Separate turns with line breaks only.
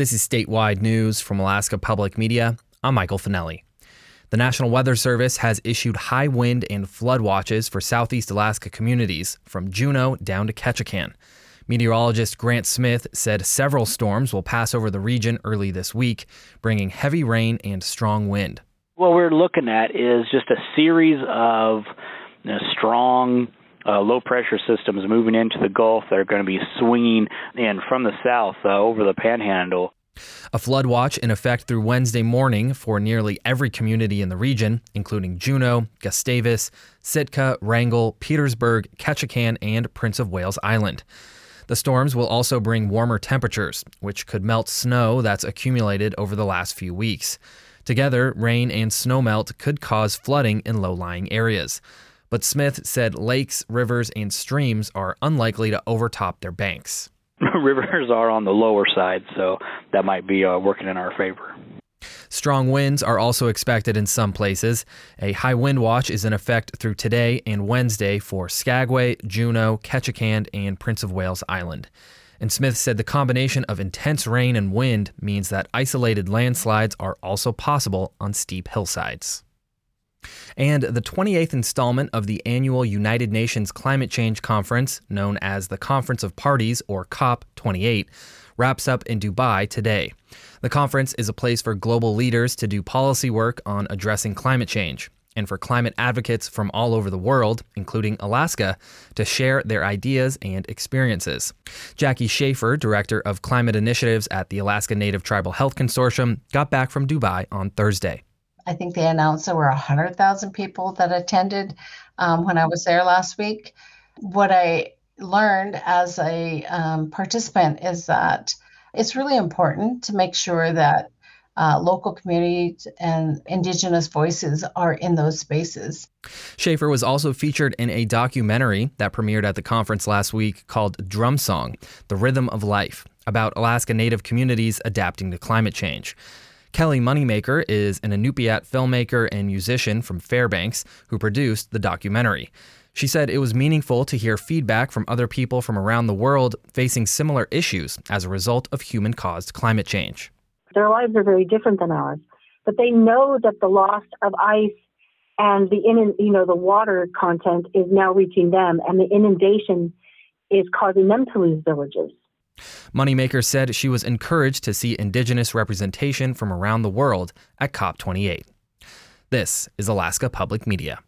This is statewide news from Alaska Public Media. I'm Michael Finelli. The National Weather Service has issued high wind and flood watches for southeast Alaska communities from Juneau down to Ketchikan. Meteorologist Grant Smith said several storms will pass over the region early this week, bringing heavy rain and strong wind.
What we're looking at is just a series of you know, strong uh, low pressure systems moving into the Gulf that are going to be swinging in from the south uh, over the panhandle.
A flood watch in effect through Wednesday morning for nearly every community in the region, including Juneau, Gustavus, Sitka, Wrangell, Petersburg, Ketchikan, and Prince of Wales Island. The storms will also bring warmer temperatures, which could melt snow that's accumulated over the last few weeks. Together, rain and snowmelt could cause flooding in low lying areas. But Smith said lakes, rivers, and streams are unlikely to overtop their banks.
Rivers are on the lower side, so that might be uh, working in our favor.
Strong winds are also expected in some places. A high wind watch is in effect through today and Wednesday for Skagway, Juneau, Ketchikan, and Prince of Wales Island. And Smith said the combination of intense rain and wind means that isolated landslides are also possible on steep hillsides. And the 28th installment of the annual United Nations Climate Change Conference, known as the Conference of Parties or COP28, wraps up in Dubai today. The conference is a place for global leaders to do policy work on addressing climate change and for climate advocates from all over the world, including Alaska, to share their ideas and experiences. Jackie Schaeffer, Director of Climate Initiatives at the Alaska Native Tribal Health Consortium, got back from Dubai on Thursday.
I think they announced there were 100,000 people that attended um, when I was there last week. What I learned as a um, participant is that it's really important to make sure that uh, local communities and indigenous voices are in those spaces.
Schaeffer was also featured in a documentary that premiered at the conference last week called Drum Song The Rhythm of Life about Alaska Native communities adapting to climate change. Kelly Moneymaker is an Inupiat filmmaker and musician from Fairbanks who produced the documentary. She said it was meaningful to hear feedback from other people from around the world facing similar issues as a result of human caused climate change.
Their lives are very different than ours, but they know that the loss of ice and the in, you know the water content is now reaching them, and the inundation is causing them to lose villages.
Moneymaker said she was encouraged to see Indigenous representation from around the world at COP28. This is Alaska Public Media.